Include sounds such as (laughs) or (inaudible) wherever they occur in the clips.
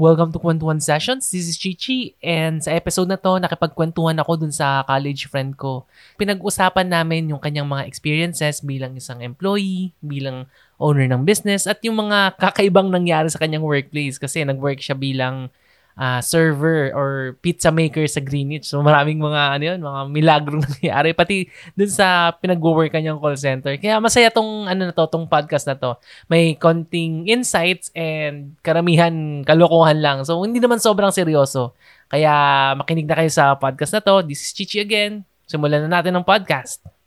Welcome to Kwentuhan Sessions. This is Chichi and sa episode na to, nakipagkwentuhan ako dun sa college friend ko. Pinag-usapan namin yung kanyang mga experiences bilang isang employee, bilang owner ng business at yung mga kakaibang nangyari sa kanyang workplace kasi nag-work siya bilang uh, server or pizza maker sa Greenwich. So maraming mga ano yun, mga milagrong nangyayari pati dun sa pinag-work niyang call center. Kaya masaya tong ano na to, tong podcast na to. May konting insights and karamihan kalokohan lang. So hindi naman sobrang seryoso. Kaya makinig na kayo sa podcast na to. This is Chichi again. Simulan na natin ang podcast.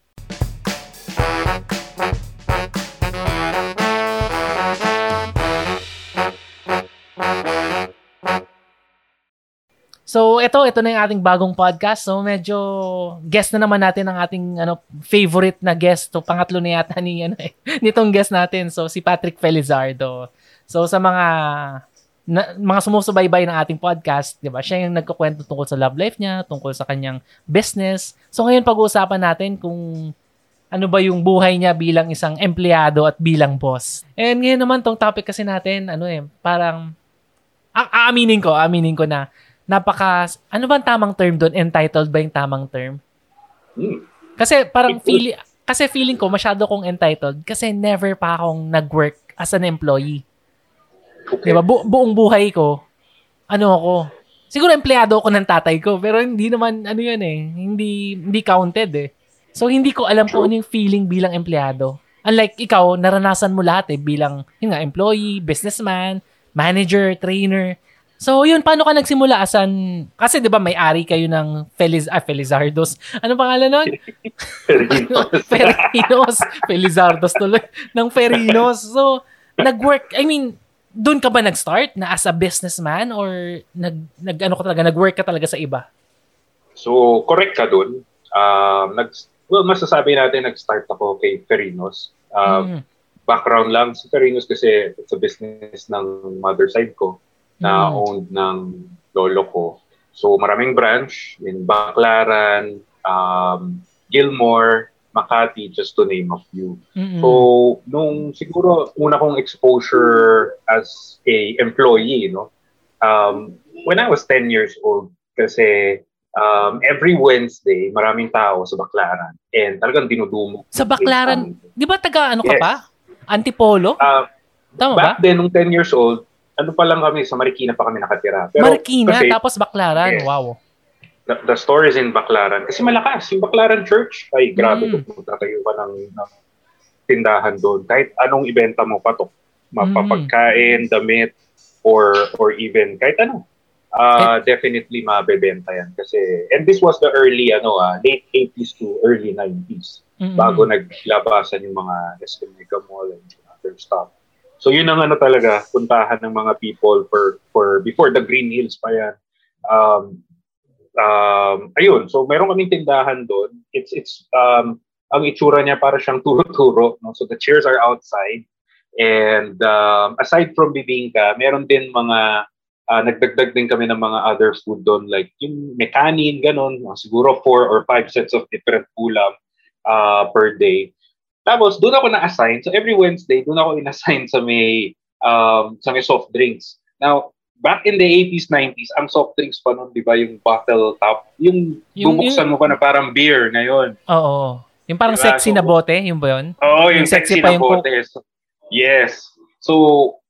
So, ito, ito na yung ating bagong podcast. So, medyo guest na naman natin ang ating ano favorite na guest. So, pangatlo na yata ni, ano, eh, (laughs) nitong guest natin. So, si Patrick Felizardo. So, sa mga na, mga sumusubaybay ng ating podcast, 'di ba? Siya yung nagkukwento tungkol sa love life niya, tungkol sa kanyang business. So ngayon pag-uusapan natin kung ano ba yung buhay niya bilang isang empleyado at bilang boss. And ngayon naman tong topic kasi natin, ano eh, parang aaminin ko, aaminin ko na napaka, ano ba ang tamang term doon? Entitled ba yung tamang term? Hmm. Kasi parang feeling, kasi feeling ko masyado kong entitled kasi never pa akong nag-work as an employee. Okay. Diba? Bu- buong buhay ko, ano ako, siguro empleyado ako ng tatay ko, pero hindi naman, ano yun eh, hindi, hindi counted eh. So, hindi ko alam kung ano yung feeling bilang empleyado. Unlike ikaw, naranasan mo lahat eh, bilang, yun nga, employee, businessman, manager, trainer. So, yun, paano ka nagsimula asan? Kasi 'di ba may-ari kayo ng Feliz ah, Felizardos. Ano pangalan nun? (laughs) Ferinos. (laughs) Ferinos. Felizardos tuloy. Ng Ferinos. So, nag-work, I mean, doon ka ba nag-start na as a businessman or nag, nag ano ka talaga, nag-work ka talaga sa iba? So, correct ka dun. Um, nag, well, masasabi natin nag-start ako kay Ferinos. Um, Mm. Background lang, si Ferinos kasi it's a business ng mother side ko na Mm. owned ng lolo ko. So, maraming branch in Baclaran, um, Gilmore, Makati, just to name a few. Mm-mm. So, nung siguro una kong exposure as a employee, no? Um, when I was 10 years old, kasi um, every Wednesday, maraming tao sa Baclaran. And talagang dinudumo. sa Baclaran, di ba taga ano ka Yes. pa? Antipolo? Uh, Tama ba? back then, nung 10 years old, ano pa lang kami, sa Marikina pa kami nakatira. Pero Marikina, kasi, tapos Baclaran. Yes. Wow. the, the store is in Baclaran. Kasi malakas, yung Baclaran Church, ay grabe Mm. kung tatayo ka ng, ng tindahan doon. Kahit anong ibenta mo, patok. Mapapagkain, damit, or or even kahit ano. Uh, definitely mabebenta yan. Kasi, and this was the early, ano ah, late 80s to early 90s. Mm-mm. Bago naglabasan yung mga SM Mega Mall and other stuff. So yun ang ano talaga, puntahan ng mga people for, for before the Green Hills pa yan. Um, um, ayun, so meron kaming tindahan doon. It's it's um ang itsura niya para siyang (laughs) turo-turo, no? So the chairs are outside. And um, aside from bibingka, meron din mga ah, nagdagdag din kami ng mga other food doon like yung mekanin, ganun, siguro four or five sets of different ulam ah, per day. Tapos doon ako na-assign. So every Wednesday, doon ako in-assign sa may um, sa may soft drinks. Now, back in the 80s, 90s, ang soft drinks pa noon, di ba, yung bottle top, yung, Yung- bubuksan mo pa na parang beer ngayon. Oo. Yung parang Diba? sexy So, na bote, yung ba yun? Oo, Yung yung, sexy sexy, pa na yung bote. So, yes. So,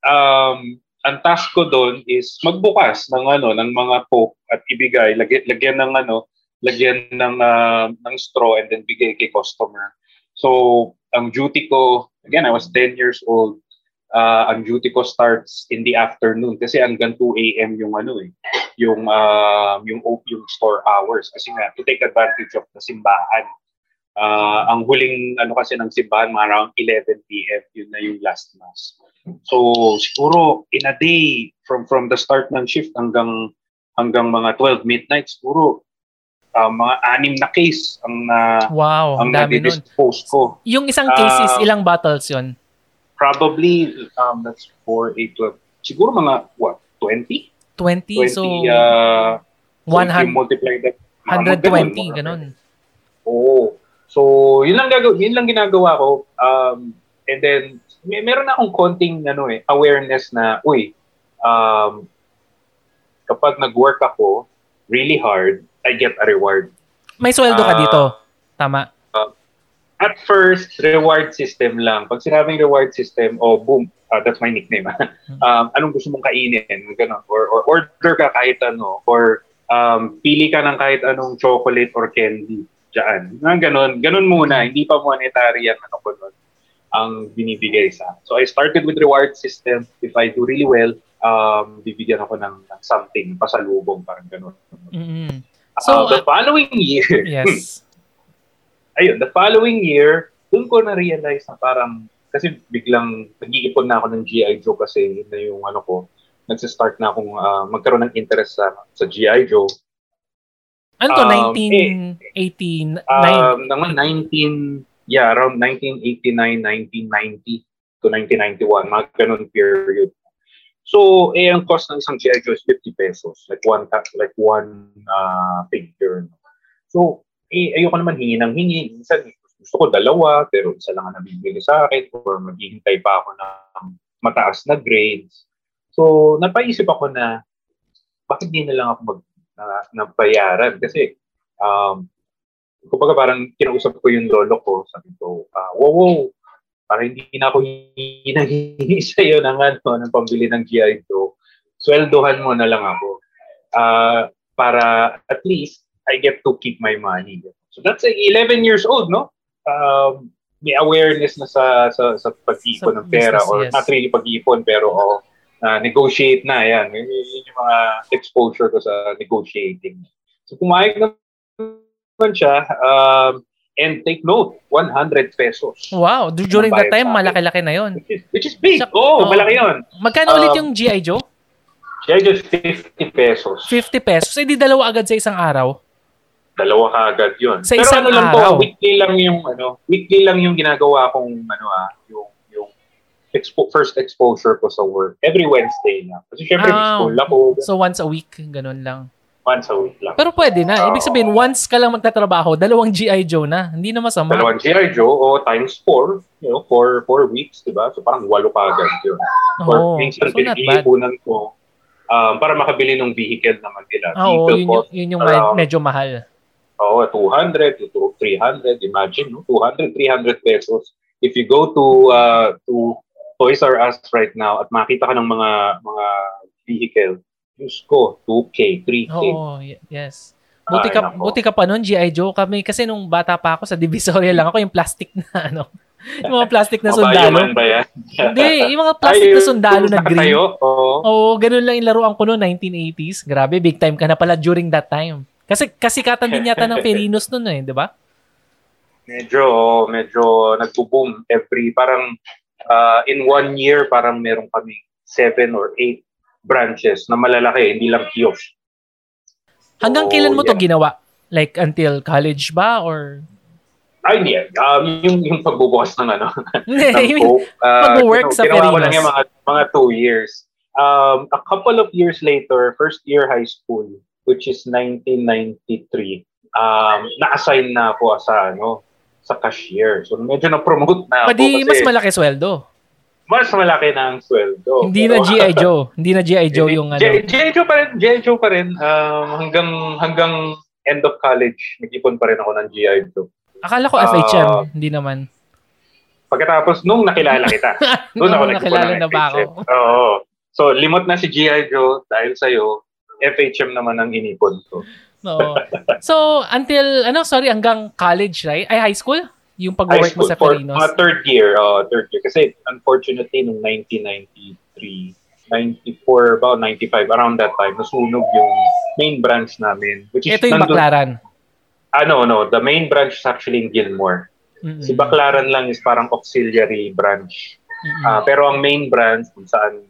um, ang task ko doon is magbukas ng ano ng mga coke at ibigay lagyan, lagyan ng ano lagyan ng ah, ng straw and then bigay kay customer. So, ang duty ko again I was 10 years old. Ah, ang duty ko starts in the afternoon kasi hanggang 2 AM yung ano eh yung ah, yung yung store hours kasi nga to take advantage of the simbahan. Ah, ang huling ano kasi ng simbahan mga around 11 PM yun na yung last mass. So siguro in a day from from the start ng shift hanggang hanggang mga 12 midnight siguro ah, mga anim na case ang na Wow, ang dami nun. nadidispose ko. Yung isang case is Ah, ilang bottles yun? Probably um that's 4 8 12. Siguro mga what 20? 20, 20 so uh, so if 100, you multiply that mga 120, mga ganun. Oo. So, yun lang gagaw yun lang ginagawa ko. Um and then may meron na akong konting ano eh awareness na uy um kapag nag-work ako really hard, I get a reward. May sweldo ka Ah, dito. Tama. At first, reward system lang. Pag sinabing reward system, oh, boom, ah, that's my nickname. (laughs) um, anong gusto mong kainin? Ganun. Or, or order ka kahit ano. Or um, pili ka ng kahit anong chocolate or candy. Diyan. Nga ganun. Ganun muna. Hindi pa monetary ang ano ko nun ang binibigay sa. So I started with reward system. If I do really well, um, bibigyan ako ng, ng something, pasalubong, parang ganun. Mm-mm. So, So, the ah, following year, (laughs) yes. ayun, the following year, doon ko na-realize na parang, kasi biglang nag-iipon na ako ng GI Joe kasi yun na yung ano ko, nagsa-start na akong ah, magkaroon ng interest sa, sa GI Joe. Ano to? Um, 1918? Um, naman 19, yeah, around 1989, 1990 to 1991, mga ganun period. So, eh, ang cost ng isang GI is 50 pesos, like one, like one uh, figure. So, eh, ayoko naman hingi ng hingi. Minsan, gusto ko dalawa, pero isa lang ang nabibili sa akin, or maghihintay pa ako ng mataas na grades. So, napaisip ako na, bakit di na lang ako mag, na, nabayaran? Kasi, um, kumbaga parang kinausap ko yung lolo ko, sabi ko, ah, wow, wow, para hindi na ako hinahingi (laughs) sa'yo ng, ano, ng pambili ng GI Joe, sweldohan mo na lang ako. Ah, para at least I get to keep my money. So that's like 11 years old, no? Um, may awareness na sa sa, sa pag-ipon Sa ng pera business, or yes. not really pag-ipon pero oh, na negotiate na yan. Yun, yun yung mga exposure ko sa negotiating. So pumayag naman siya um, and take note, 100 pesos. Wow. du- During that time, malaki-laki na yon. Which is, which is big. Sa- Oo, oh, oh. malaki yun. Magkano ulit Um, yung G.I. Joe? Siya just 50 pesos. 50 pesos. Eh, di dalawa agad sa isang araw. Dalawa ka agad yun. Sa Pero isang ano lang araw. po, weekly lang yung ano, weekly lang yung ginagawa kong ano ah, yung yung expo- first exposure ko sa work. Every Wednesday na. Kasi syempre Ah. school ako So, once a week. Ganun lang. Once a week lang. Pero pwede na. Ibig sabihin, once ka lang magtatrabaho, dalawang G.I. Joe na. Hindi na masama. Dalawang GI Joe o times four, you know, for four weeks, di ba? So parang walo ka agad yun. Oo. Or minsan, So, pinag-iipunan ko um, para makabili ng vehicle naman nila. Ah, Oo, Vehicle yun, yung, cost, yun yung around- med- medyo mahal. Oo, 200 to 300. Imagine, no? 200, 300 pesos. If you go to uh, to Toys R Us right now at makita ka ng mga mga vehicle, Diyos ko, 2K, 3K. Oo, yes. Buti Ay, ka, nako. buti ka pa nun, G.I. Joe. Kami, kasi nung bata pa ako, sa Divisoria lang ako, yung plastic na, (laughs) ano, yung mga plastic na sundalo. Bayoman ba yan? Hindi, yung mga plastic Ay, na sundalo na green. nakatayo? Oo. Oo, ganun lang yung laruan ko noon, 1980s. Grabe, big time ka na pala during that time. Kasi kasikatan din yata ng Ferinos noon eh, di ba? Medyo, medyo nagbo-boom every, parang uh, in one year, parang meron kami seven or eight branches na malalaki, hindi lang kiosk. Hanggang So, kailan mo to yeah. ginawa? Like until college ba or Ay, hindi. Um, yung, yung pagbubukas ng ano, (laughs) ng Coke. Uh, pag-work sa ginawa ko lang yung mga, mga two years. Um, a couple of years later, first year high school, which is 1993, um, na-assign na ako sa, ano, sa cashier. So, medyo na-promote na ako. pwede mas malaki sweldo. Mas malaki na ang sweldo. Hindi na G.I. Joe. Hindi na G.I. Joe yung ano. G.I. Joe pa rin, G.I. Joe pa rin. Um, hanggang, hanggang end of college, nag-ipon pa rin ako ng G.I. Joe. Akala ko Ah. FHM. Hindi naman. Pagkatapos, nung nakilala kita, (laughs) doon ako nakilala na ba ako? Oo. So, limot na si G.I. Joe dahil sa'yo, FHM naman ang inipon ko. Oo. So, until, ano, sorry, hanggang college, right? Ay, high school? Yung pag-work mo sa for Ferinos. mga third year, uh, third year. Kasi, unfortunately, nung 1993, 94, about 95, around that time, nasunog yung main branch namin. Which is Ito yung nandun- baklaran. Ano, no, the main branch is actually in Gilmore. Mm-mm. Si Baclaran lang is parang auxiliary branch. Mm-mm. Ah, pero ang main branch, kung saan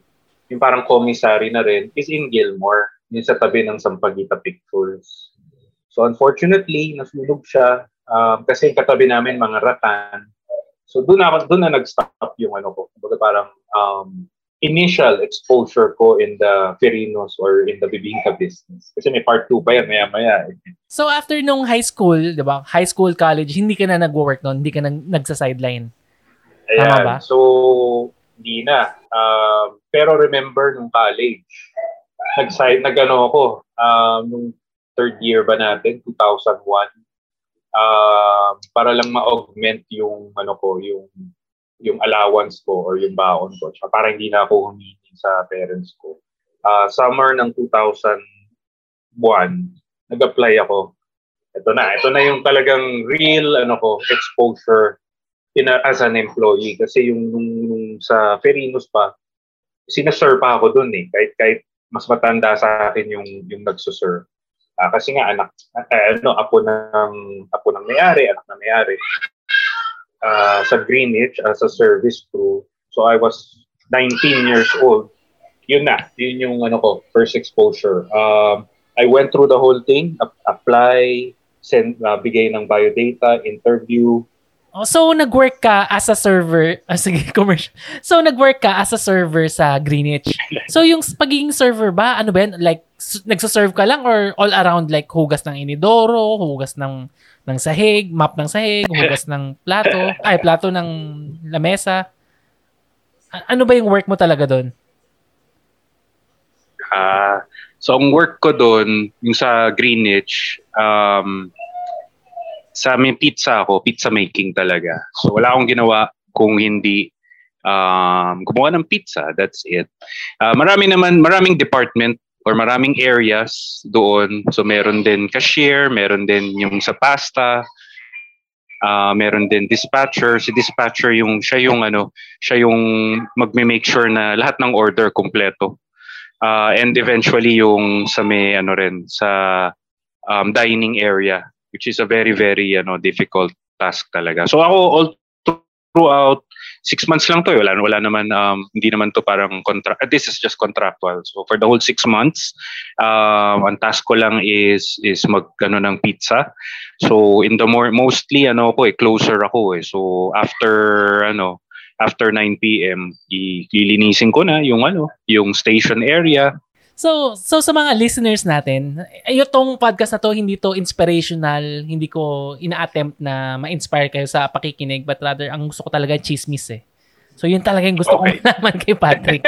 yung parang commissary na rin, is in Gilmore. Yung sa tabi ng Sampaguita Pictures. So unfortunately, nasunog siya um, kasi katabi namin mga ratan. So doon na, doon na nag-stop yung ano ko. Kumbaga parang um, initial exposure ko in the Ferinos or in the Bibingka business. Kasi may part 2 pa yan, maya-maya. So, after nung high school, di ba? High school, college, hindi ka na nag-work noon. Hindi ka na nagsa-sideline. Tama Ayan. ba? So, hindi na. Um, pero remember nung college, nag nag-ano ako, um, nung third year ba natin, 2001, uh, para lang ma-augment yung ano ko, yung yung allowance ko or yung baon ko. Tsaka para hindi na ako humingi sa parents ko. Uh, summer ng 2001, nag-apply ako. Ito na, ito na yung talagang real ano ko, exposure in a, as an employee. Kasi yung nung, nung sa Ferinos pa, sinaserve pa ako dun eh. Kahit, kahit mas matanda sa akin yung, yung nagsuserve. Uh, kasi nga anak uh, ano ako ng ako ng may-ari, anak ng may-ari. Uh, sa Greenwich as a service crew. So I was 19 years old. Yun na, yun yung ano ko, first exposure. Um, I went through the whole thing, apply, send uh, bigay ng biodata, interview, Oh, so nag-work ka as a server, (laughs) ah, sige, commercial. So nag-work ka as a server sa Greenwich. So yung pagiging server ba, ano ba yan? Like nagso-serve ka lang or all around like hugas ng inidoro, hugas ng ng sahig, map ng sahig, hugas ng plato, (laughs) ay plato ng lamesa. Ano ba yung work mo talaga doon? Ah, uh, so ang work ko doon, yung sa Greenwich, um, sa amin pizza ako, pizza making talaga. So wala akong ginawa kung hindi um, gumawa ng pizza. That's it. Uh, marami naman, maraming department or maraming areas doon. So meron din cashier, meron din yung sa pasta, uh, meron din dispatcher. Si dispatcher yung siya yung ano, siya yung magme-make sure na lahat ng order kompleto. Uh, and eventually yung sa may ano rin sa um, dining area which is a very, very ano, difficult task talaga. So ako, all throughout, six months lang to. Eh. Wala, wala naman, um, hindi naman to parang contract. Uh, this is just contractual. So for the whole six months, um, ang task ko lang is is mag ano ng pizza. So in the more mostly ano ko eh closer ako eh. So after ano after 9 PM, ililinisin ko na yung ano, yung station area, So, so sa mga listeners natin, itong podcast na to, hindi to inspirational, hindi ko ina-attempt na ma-inspire kayo sa pakikinig, but rather, ang gusto ko talaga chismis eh. So, yun talaga yung gusto okay. kong naman kay Patrick.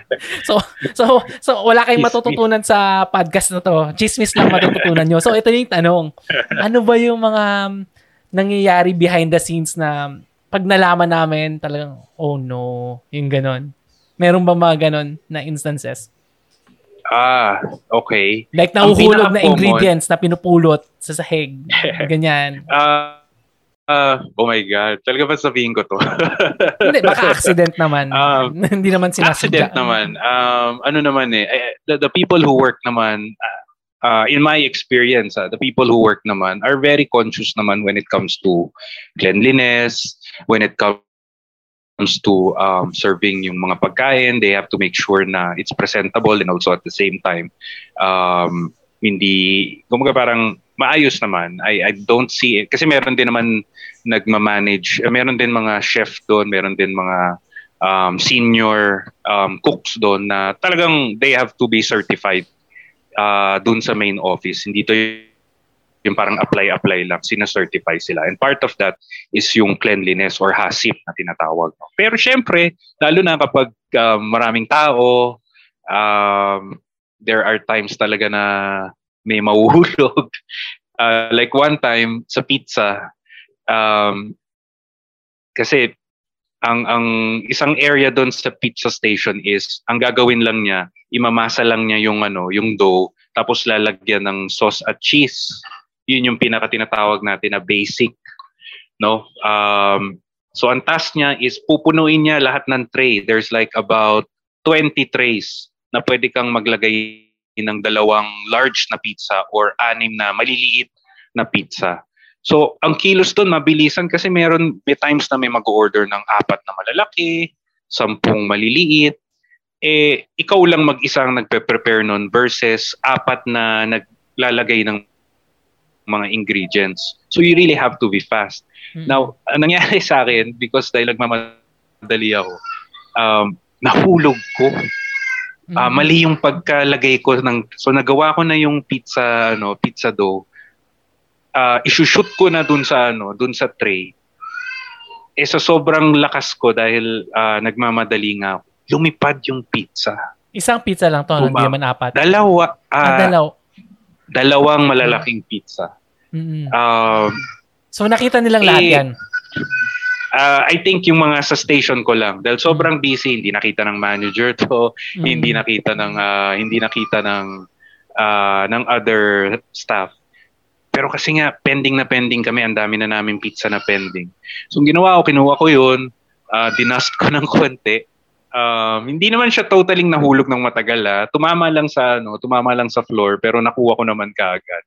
(laughs) so, so, so, wala kayong matututunan sa podcast na to. Chismis lang matututunan nyo. So, ito yung tanong. Ano ba yung mga nangyayari behind the scenes na pag nalaman namin, talagang, oh no, yung ganon. Meron ba mga ganon na instances? Ah, okay. Like nahuhulog na ingredients na pinupulot sa sahig. (laughs) Ganyan. Ah, uh, uh, oh my God. Talaga ba sabihin ko to? (laughs) Hindi, baka accident naman. (laughs) Um, Hindi naman sinasadya. Accident naman. Um, ano naman eh, eh, the, the people who work naman, uh, in my experience, uh, the people who work naman are very conscious naman when it comes to cleanliness, when it comes comes to um, serving yung mga pagkain, they have to make sure na it's presentable and also at the same time, um, hindi, kumaga parang maayos naman. I, I don't see it. Kasi meron din naman nagma-manage, uh, meron din mga chef doon, meron din mga um, senior um, cooks doon na talagang they have to be certified uh, doon sa main office. Hindi to yung parang apply-apply lang, sinacertify sila. And part of that is yung cleanliness or HACCP na tinatawag. Pero syempre, lalo na kapag uh, maraming tao, um, there are times talaga na may mauhulog. (laughs) Uh, like one time sa pizza, um, kasi ang ang isang area doon sa pizza station is ang gagawin lang niya, imamasa lang niya yung ano, yung dough tapos lalagyan ng sauce at cheese yun yung pinaka tinatawag natin na basic no um so ang task niya is pupunuin niya lahat ng tray there's like about 20 trays na pwede kang maglagay ng dalawang large na pizza or anim na maliliit na pizza. So, ang kilos doon mabilisan kasi meron may times na may mag-order ng apat na malalaki, sampung maliliit. Eh, ikaw lang mag-isang nagpe-prepare nun versus apat na naglalagay ng mga ingredients. So you really have to be fast. Mm-hmm. Now, ang nangyari sa akin, because dahil nagmamadali ako, um, nahulog ko. Mm-hmm. Uh, mali yung pagkalagay ko ng so nagawa ko na yung pizza ano pizza dough uh, isushoot ko na dun sa ano dun sa tray eh sa sobrang lakas ko dahil uh, nagmamadali nga lumipad yung pizza Isang pizza lang to, hindi Uma- naman apat. Dalawa, Ah, ah, dalaw. Dalawang malalaking pizza. Mm-mm. Um, So nakita nilang lahat eh, yan. ah, I think yung mga sa station ko lang dahil sobrang busy, hindi nakita ng manager to, Mm. hindi nakita ng ah, hindi nakita ng ah, ng other staff. Pero kasi nga pending na pending kami, ang dami na namin pizza na pending. So ang ginawa ko, kinuha ko 'yun, ah, dinust ko (laughs) ng konti. Um, hindi naman siya totally nahulog ng matagal ah. Tumama lang sa ano, tumama lang sa floor pero nakuha ko naman kaagad.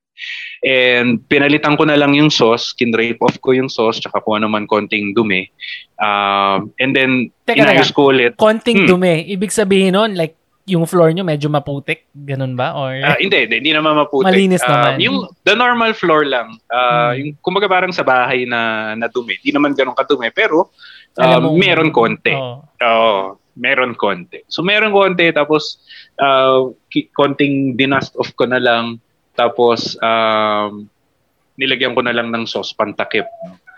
And pinalitan ko na lang yung sauce, kinrape off ko yung sauce, tsaka kung ano man konting dumi. Um, and then, Teka, inayos ko ulit. Konting Hmm. dumi. Ibig sabihin nun, like, yung floor nyo medyo maputik. Ganun ba? Or, Ah, hindi, hindi, hindi naman maputik. Malinis Um, naman. yung the normal floor lang. Ah, Hmm. yung kumbaga parang sa bahay na na dumi. Hindi naman ganun kadumi, pero um, mo- meron konti. Oo. Oo, meron konti. So meron konti tapos uh, konting dinust off ko na lang tapos um, nilagyan ko na lang ng sauce pantakip.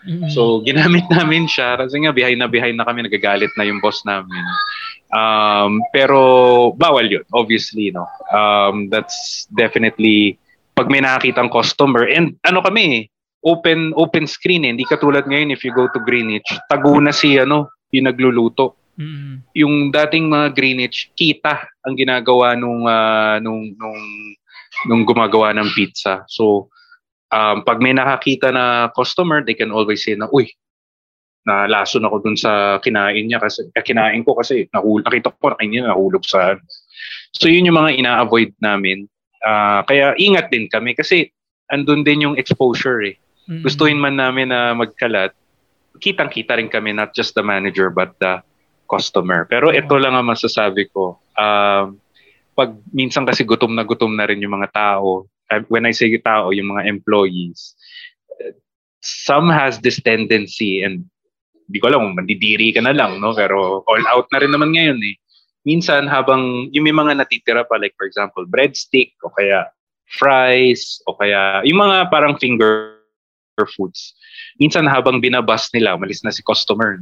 Mm-mm. So (laughs) ginamit namin siya kasi nga behind na behind na kami nagagalit na yung boss namin. Um, pero bawal yun, obviously, no. Um, that's definitely pag may nakakitang customer and ano kami, open open screen eh. Hindi katulad ngayon if you go to Greenwich, tago na si ano, yung nagluluto. Mm-mm. Yung dating mga Greenwich, kita ang ginagawa nung ah, nung nung nung gumagawa ng pizza. So um, pag may nakakita na customer, they can always say na, uy, nalason ako dun sa kinain niya kasi eh, kinain ko kasi nahul nakita ko na niya nahulog sa So yun yung mga ina-avoid namin. Ah, kaya ingat din kami kasi andun din yung exposure eh. Mm-mm. Gustuin man namin na magkalat, kitang-kita rin kami not just the manager but the customer. Pero ito lang ang masasabi ko. Um, pag minsan kasi gutom na gutom na rin yung mga tao. Uh, When I say tao, yung mga employees, some has this tendency and di ko alam mandidiri ka na lang, no? Pero all out na rin naman ngayon eh. Minsan habang yung may mga natitira pa like for example, breadstick o kaya fries o kaya yung mga parang finger foods. Minsan habang binabas nila, umalis na si customer,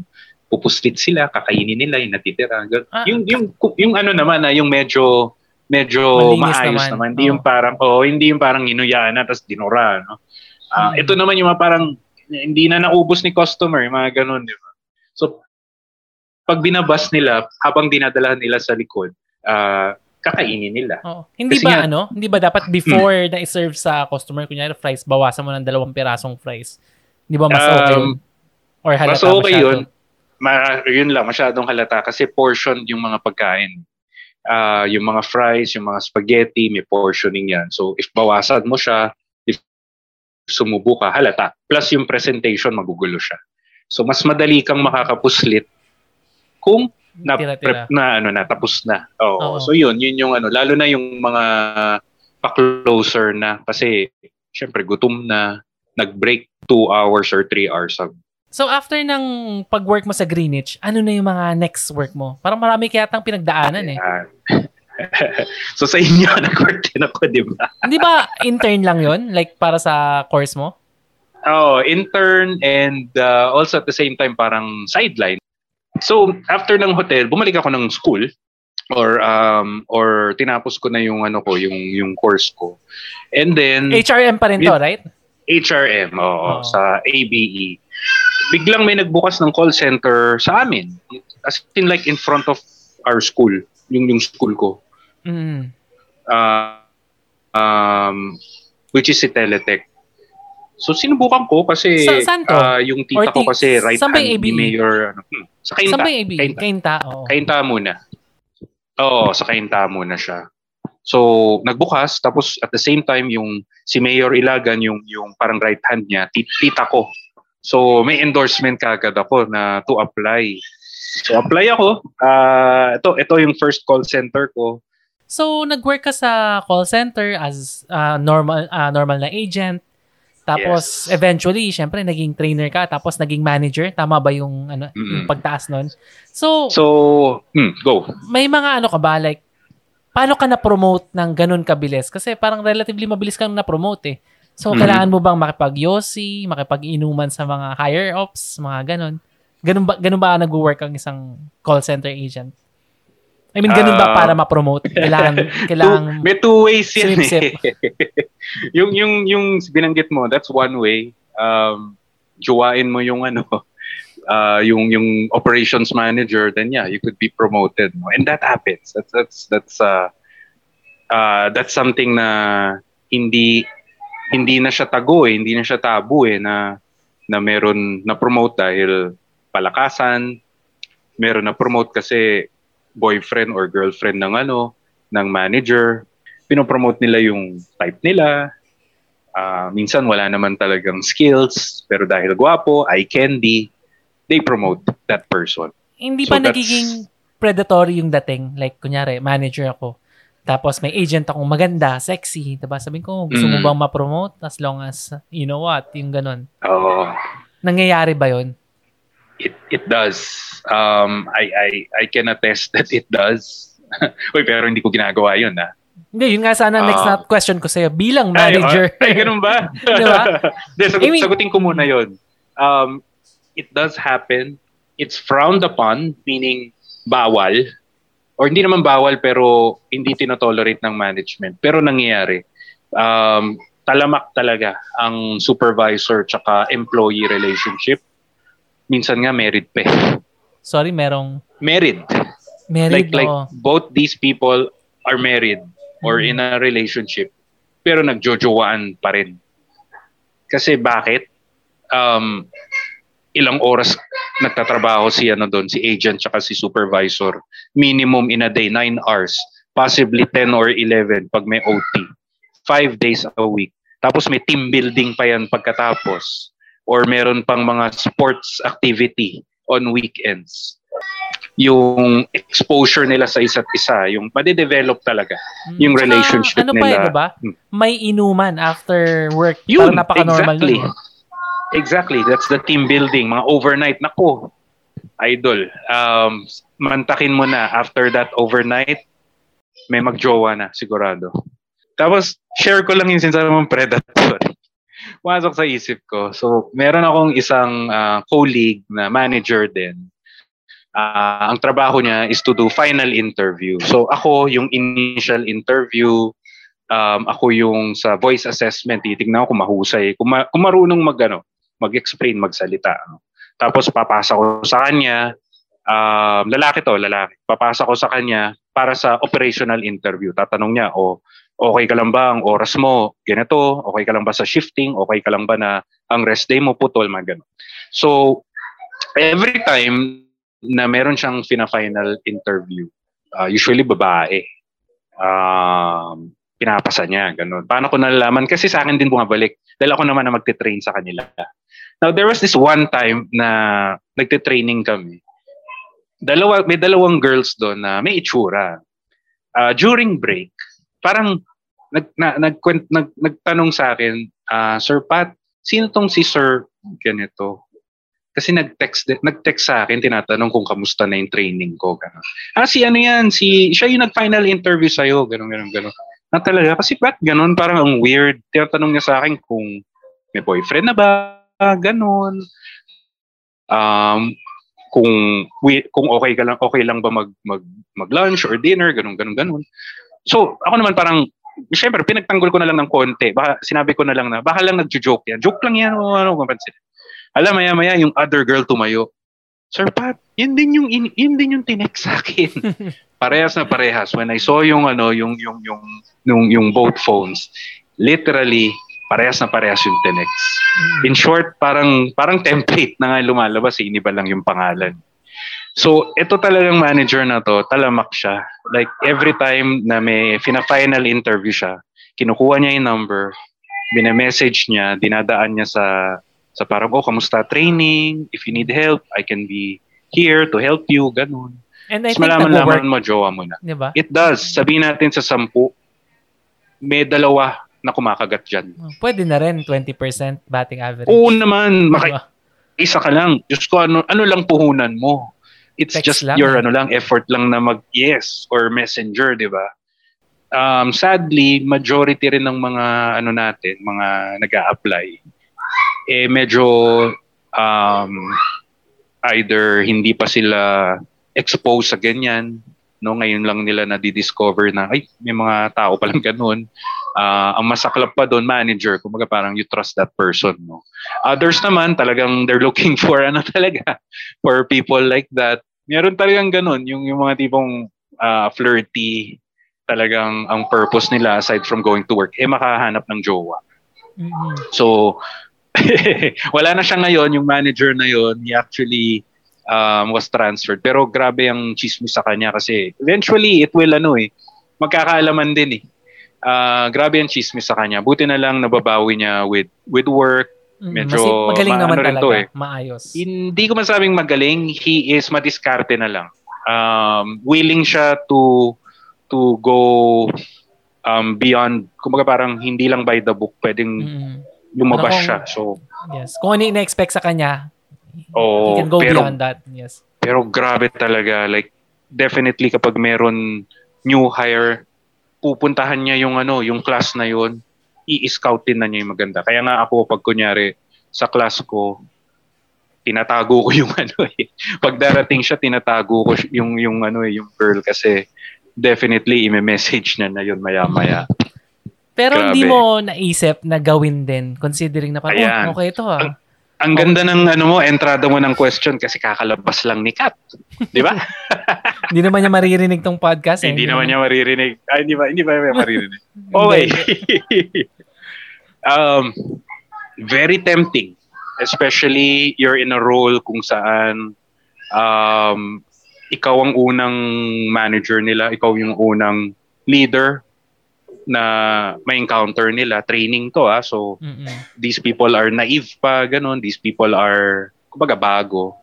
pupuslit sila, kakainin nila yung natitira. Ah. yung yung yung ano naman na yung medyo medyo Malinis maayos naman. naman. Hindi Oo. yung parang oh, hindi yung parang inuyaan na tapos dinura, no. Ah, Mm. ito naman yung mga parang hindi na naubos ni customer, yung mga ganun, di ba? So pag binabas nila, habang dinadala nila sa likod, ah, kakainin nila. Oo. Hindi Kasi ba nga- Hmm. ano? Hindi ba dapat before na i-serve sa customer, kunyari fries, bawasan mo ng dalawang pirasong fries? Hindi ba mas okay yun? Um, Or halata Mas okay masyado? yun. Ma- yun lang, masyadong halata kasi portion yung mga pagkain. Ah, yung mga fries, yung mga spaghetti, may portioning yan. So, if bawasan mo siya, if sumubo ka, halata. Plus yung presentation, magugulo siya. So, mas madali kang makakapuslit kung na, prep na ano na tapos na. Oo. Oo. So yun, yun yung ano, lalo na yung mga pa-closer na kasi syempre gutom na, nag-break 2 hours or 3 hours. So after ng pag-work mo sa Greenwich, ano na yung mga next work mo? Parang marami kaya tang pinagdaanan eh. (laughs) So sa inyo, (laughs) nag-work din ako, di ba? Hindi ba intern lang yon Like para sa course mo? Oh, intern and uh, also at the same time parang sideline. So after ng hotel, bumalik ako ng school or um or tinapos ko na yung ano ko, yung yung course ko. And then HRM pa rin to, right? HRM, oo, Oo. sa ABE. Biglang may nagbukas ng call center sa amin. As in like in front of our school, yung yung school ko. Mm. Uh, um, which is si Teletech. So sinubukan ko kasi Sa- saan to? ah, yung tita Or ko kasi right hand ni? Mayor ano, hmm, sa Kainta. Saan AB? Kainta. Kainta, oo. Kainta muna. Oo, sa Kainta muna siya. So, nagbukas tapos at the same time yung si Mayor Ilagan yung yung parang right hand niya, tit- tita ko. So, may endorsement kagad ako na to apply. So, apply ako. Ah, ito ito yung first call center ko. So, nag-work ka sa call center as ah, normal ah, normal na agent. Tapos, Yes. eventually, syempre, naging trainer ka. Tapos, naging manager. Tama ba yung, ano, yung Mm-mm. pagtaas nun? So, So, hmm, go. may mga ano ka ba? Like, paano ka na-promote ng ganun kabilis? Kasi parang relatively mabilis kang na-promote eh. So, Mhm. kailangan mo bang makipag-yosi, makipag-inuman sa mga higher-ups, mga ganun? Ganun ba, ganun ba nag-work ang isang call center agent? I mean, ganun ba Ah. para ma-promote? Kailangan, (laughs) kailangan, Two- may two ways yan Sip-sip. eh. (laughs) yung, yung, yung binanggit mo, that's one way. Um, juwain mo yung ano, (laughs) uh, yung, yung operations manager, then yeah, you could be promoted. No? And that happens. That's, that's, that's, uh, uh, that's something na hindi, hindi na siya tago eh, hindi na siya tabu eh, na, na meron na promote dahil palakasan, meron na promote kasi boyfriend or girlfriend ng ano, ng manager. Pinopromote nila yung type nila. Ah, minsan wala naman talagang skills, pero dahil gwapo, eye candy, they promote that person. hindi So that's- nagiging predatory yung dating? Like, kunyari, manager ako. Tapos may agent akong maganda, sexy. Diba? Sabihin ko, gusto mo Mm. bang ma-promote? As long as, you know what, yung ganun. Oo. Nangyayari ba yun? it it does. Um, I I I can attest that it does. (laughs) Uy, pero hindi ko ginagawa 'yun, ah. Hindi, yun nga sana next Ah. na question ko sa'yo. Bilang manager. Ay, ay, ganun ba? (laughs) Di ba? (laughs) Hindi, sagot, I mean- sagutin ko muna yon. Um, it does happen. It's frowned upon, meaning bawal. Or hindi naman bawal, pero hindi tinotolerate ng management. Pero nangyayari. Um, talamak talaga ang supervisor tsaka employee relationship. Minsan nga married pa eh. Sorry, merong Married. married, like like both these people are married or in a relationship pero nagjojowaan pa rin. Kasi bakit? Um, ilang oras nagtatrabaho si ano doon, si agent tsaka si supervisor. Minimum in a day, 9 hours. Possibly 10 or 11 pag may OT. 5 days a week. Tapos may team building pa yan pagkatapos. Or meron pang mga sports activity on weekends. Yung exposure nila sa isa't isa, yung made-develop talaga. Mm. yung relationship ano pa nila. yun, diba? Hmm. May inuman after work. Yun, Parang napaka-normal exactly. nun. Exactly, that's the team building. Mga overnight, nako, idol. Um, mantakin mo na after that overnight, may magjowa na, sigurado. Tapos, share ko lang yung sinasabi mong predator. Pumasok sa isip ko. So, meron akong isang ah, colleague na manager din. Ah, ang trabaho niya is to do final interview. So, ako yung initial interview, um, ako yung sa voice assessment, titignan ko kung mahusay, kung, ma- kung marunong mag, ano, mag-explain, magsalita. ano. Tapos papasa ko sa kanya, um, lalaki to, lalaki. Papasa ko sa kanya para sa operational interview. Tatanong niya, o okay ka lang ba ang oras mo ganito? Okay ka lang ba sa shifting? Okay ka lang ba na ang rest day mo putol? Mga ganun. So, every time na meron siyang fina-final interview, uh, usually babae, um, pinapasa niya, ganun. Paano ko nalalaman? Kasi sa akin din bumabalik. Dahil ako naman na magte-train sa kanila. Now, there was this one time na nagte-training kami. Dalawa, may dalawang girls doon na may itsura. Uh, during break, parang nag, na, nagkwent, nag, nagtanong sa akin, ah, Sir Pat, sino tong si Sir ganito? Kasi nag-text, nag-text sa akin, tinatanong kung kamusta na yung training ko. Ganun. Ah, si ano yan, si, siya yung nag-final interview sa'yo, ganun, ganun, ganun. Na talaga, kasi ba't ganun, parang ang weird. Tinatanong niya sa akin kung may boyfriend na ba, ganun. Um, kung kung okay ka lang okay lang ba mag mag mag lunch or dinner ganun ganun ganun so ako naman parang syempre pinagtanggol ko na lang ng konti baka sinabi ko na lang na baka lang nagjo-joke yan joke lang yan o ano kung pansin alam maya maya yung other girl tumayo Sir Pat, yun din yung in, yun din yung tinek sa akin. (laughs) parehas na parehas. When I saw yung ano, yung yung yung yung, yung both phones, literally parehas na parehas yung tinex. Mm. In short, parang parang template na nga lumalabas, eh, iniba lang yung pangalan. So, ito talagang manager na to, talamak siya. Like, every time na may fina-final interview siya, kinukuha niya yung number, bina-message niya, dinadaan niya sa, sa parang, oh, kamusta training? If you need help, I can be here to help you, ganun. And I think malaman-laman mo, jowa mo na. di ba? It does. Sabihin natin sa sampu, may dalawa na kumakagat dyan. Pwede na rin 20% batting average. Oo naman, maka- Diba? isa ka lang. Diyos ko, ano, ano lang puhunan mo? It's Text just lang. your ano lang, effort lang na mag yes or messenger, di ba? Um, sadly, majority rin ng mga ano natin, mga nag apply eh medyo um, either hindi pa sila exposed sa ganyan, no ngayon lang nila na discover na ay may mga tao palang ganoon uh, ang masaklap pa doon manager kumbaga parang you trust that person no others naman talagang they're looking (laughs) for ano talaga for people like that meron talagang ganoon yung yung mga tipong uh, flirty talagang ang purpose nila aside from going to work eh makahanap ng jowa mm-hmm. so (laughs) wala na siya ngayon yung manager na yon he actually um, was transferred. Pero grabe ang chismis sa kanya kasi eventually it will ano eh, magkakaalaman din eh. Uh, grabe ang chismis sa kanya. Buti na lang nababawi niya with with work. Mm, Medyo Mas, magaling naman talaga. To, eh. Maayos. Hindi ko masabing magaling. He is madiskarte na lang. Um, willing siya to to go um, beyond, kumbaga parang hindi lang by the book, pwedeng mm. lumabas kung, siya. So, yes. Kung ano in-expect sa kanya, Oh, he can go pero, beyond that. Yes. Pero grabe talaga. Like, definitely kapag meron new hire, pupuntahan niya yung ano, yung class na yun, i-scoutin na niya yung maganda. Kaya nga ako, pag kunyari, sa class ko, tinatago ko yung (laughs) ano eh. Pag darating siya, tinatago ko yung, yung ano eh, yung girl kasi definitely i-message niya na yun maya-maya. Pero Grabe. hindi mo naisip na gawin din considering na parang, oh, okay ito ah. Ang, ang ganda ng ano mo, entrada mo ng question kasi kakalabas lang ni Kat. Di ba? (laughs) hindi naman niya maririnig tong podcast. Eh. Hindi naman niya maririnig. Ay, hindi ba, hindi ba niya maririnig? (laughs) Okay. (laughs) um, very tempting. Especially you're in a role kung saan um, ikaw ang unang manager nila, ikaw yung unang leader na may encounter nila training to ah. So Mm-mm. these people are naive pa ganun. These people are kumbaga bago.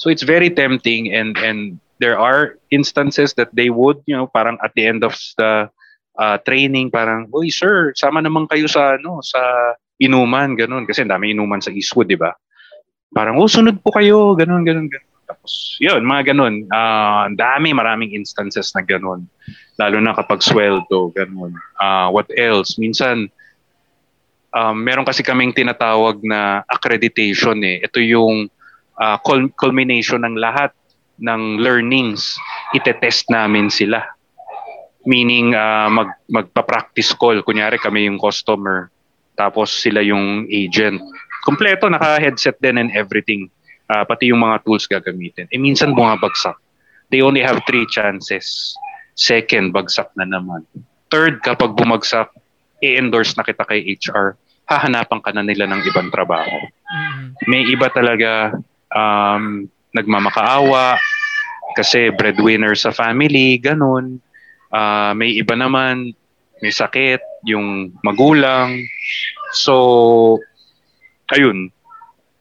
So it's very tempting and and there are instances that they would you know parang at the end of the uh, training parang oy sir sama naman kayo sa ano sa inuman ganun. Kasi dami inuman sa Eastwood di ba? Parang oh sunod po kayo ganun ganun ganun tapos, yun, mga ganun. Uh, dami, maraming instances na ganun. Lalo na kapag sweldo, ganun. Uh, what else? Minsan, um, meron kasi kaming tinatawag na accreditation eh. Ito yung uh, culmination ng lahat ng learnings. Itetest namin sila. Meaning, uh, mag, magpa-practice call. Kunyari, kami yung customer. Tapos sila yung agent. Kompleto, naka-headset din and everything uh, pati yung mga tools gagamitin. Eh minsan bumabagsak. They only have three chances. Second, bagsak na naman. Third, kapag bumagsak, i-endorse na kita kay HR, hahanapan ka na nila ng ibang trabaho. Mm-hmm. May iba talaga um, nagmamakaawa kasi breadwinner sa family, ganun. Uh, may iba naman, may sakit, yung magulang. So, ayun,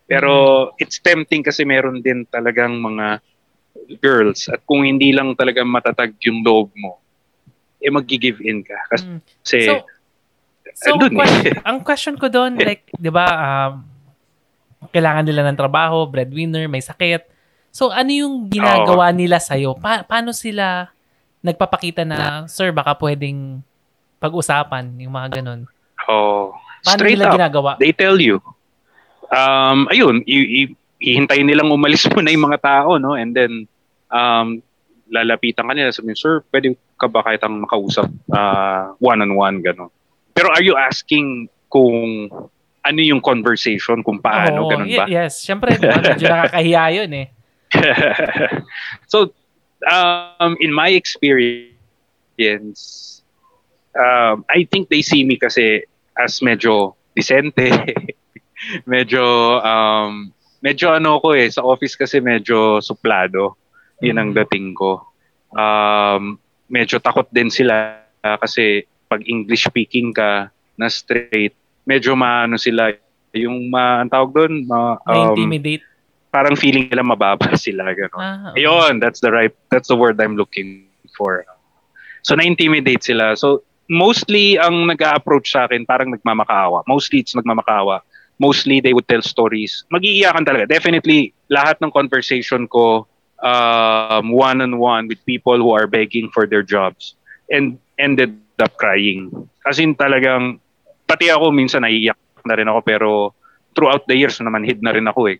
pero mm-hmm. it's tempting kasi meron din talagang mga girls at kung hindi lang talaga matatag yung loob mo, eh magi-give in ka. Kasi, mm. so, so question, eh. (laughs) ang question ko doon, like, di ba, um, kailangan nila ng trabaho, breadwinner, may sakit. So, ano yung ginagawa oh. nila sa'yo? Pa- paano sila nagpapakita na, sir, baka pwedeng pag-usapan, yung mga ganun? Oh, paano straight nila up, ginagawa? They tell you, um, ayun, i- i- hihintayin nilang umalis (laughs) muna yung mga tao, no? And then, um, lalapitan ka nila, sabihin, sir, pwede ka ba kahit ang makausap uh, one-on-one, gano'n. Pero are you asking kung ano yung conversation, kung paano, oh, ganun ba? Y- yes, syempre, medyo (laughs) nakakahiya yun eh. (laughs) so, um, in my experience, um, I think they see me kasi as medyo decente, medyo um medyo ano ko eh sa office kasi medyo suplado. Yun ang mm. dating ko. Um medyo takot din sila kasi pag English speaking ka na straight, medyo maano sila yung ma ang tawag doon, ma, um, intimidate parang feeling nila mababa (laughs) sila gano'n. Ah, okay. Ayun, that's the right that's the word I'm looking for. So na-intimidate sila. So mostly ang nag-a-approach sa akin parang nagmamakaawa. Mostly it's nagmamakaawa mostly they would tell stories. Magiiyakan talaga. Definitely, lahat ng conversation ko um, one-on-one with people who are begging for their jobs and ended up crying. Kasi talagang, pati ako minsan naiiyak na rin ako pero throughout the years naman hid na rin ako eh.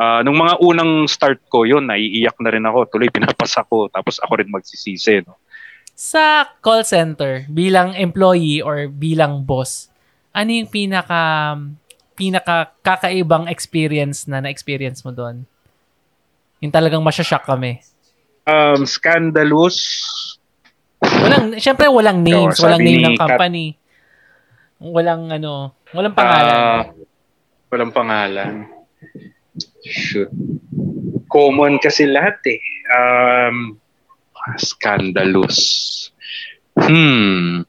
Uh, nung mga unang start ko, yun, naiiyak na rin ako. Tuloy, (laughs) pinapasa ko. Tapos ako rin magsisisi. No? Sa call center, bilang employee or bilang boss, ano yung pinaka pinaka kakaibang experience na na-experience mo doon? Yung talagang masyashock kami. Um, scandalous. Walang, syempre walang names, so, walang name ng company. Kat- walang ano, walang pangalan. Uh, walang pangalan. Shoot. Common kasi lahat eh. Um, scandalous. Hmm.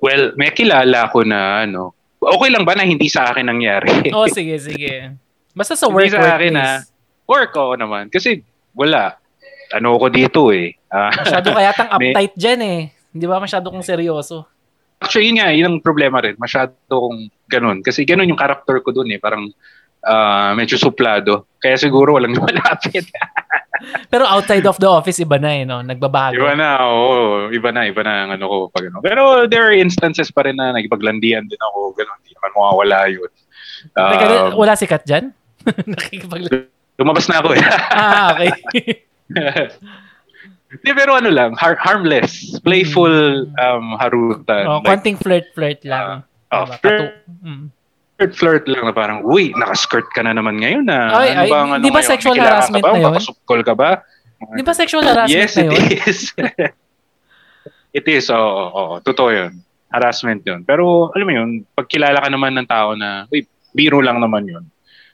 Well, may kilala ko na ano. Okay lang ba na hindi sa akin nangyari? (laughs) oh, sige, sige. Basta sa work, hindi sa akin na. Work ko naman. Kasi wala. Ano ko dito eh. Uh, Masyado kaya tang (laughs) uptight may... dyan eh. Hindi ba masyado kong seryoso? Actually, yun nga, yun ang problema rin. Masyado kong ganun. Kasi ganun yung character ko dun eh. Parang uh, medyo suplado. Kaya siguro walang (laughs) malapit. Pero outside of the office, iba na eh, no? Nagbabago. Iba na, oo. Iba na, iba na ang ano ko. Pag, ano. Pero there are instances pa rin na nagipaglandian din ako. Ganun, hindi naman mawawala yun. Um, Teka, wala si Kat dyan? (laughs) Nakikipaglandian. Lumabas na ako eh. (laughs) ah, okay. Hindi, pero ano lang, har- harmless, playful hmm. um, harutan. Oh, like, konting flirt-flirt lang. Uh, oh, flirt, mm. Flirt lang na parang, uy, naka-skirt ka na naman ngayon na. Ay, ano ay, ba, ano di ba sexual harassment ba? na yun? Papasukol ka ba? Di ba sexual harassment yes, na yun? Yes, it is. (laughs) it is, oo, oh, oh, oh, totoo yun. Harassment yun. Pero, alam mo yun, pag kilala ka naman ng tao na, uy, biro lang naman yun,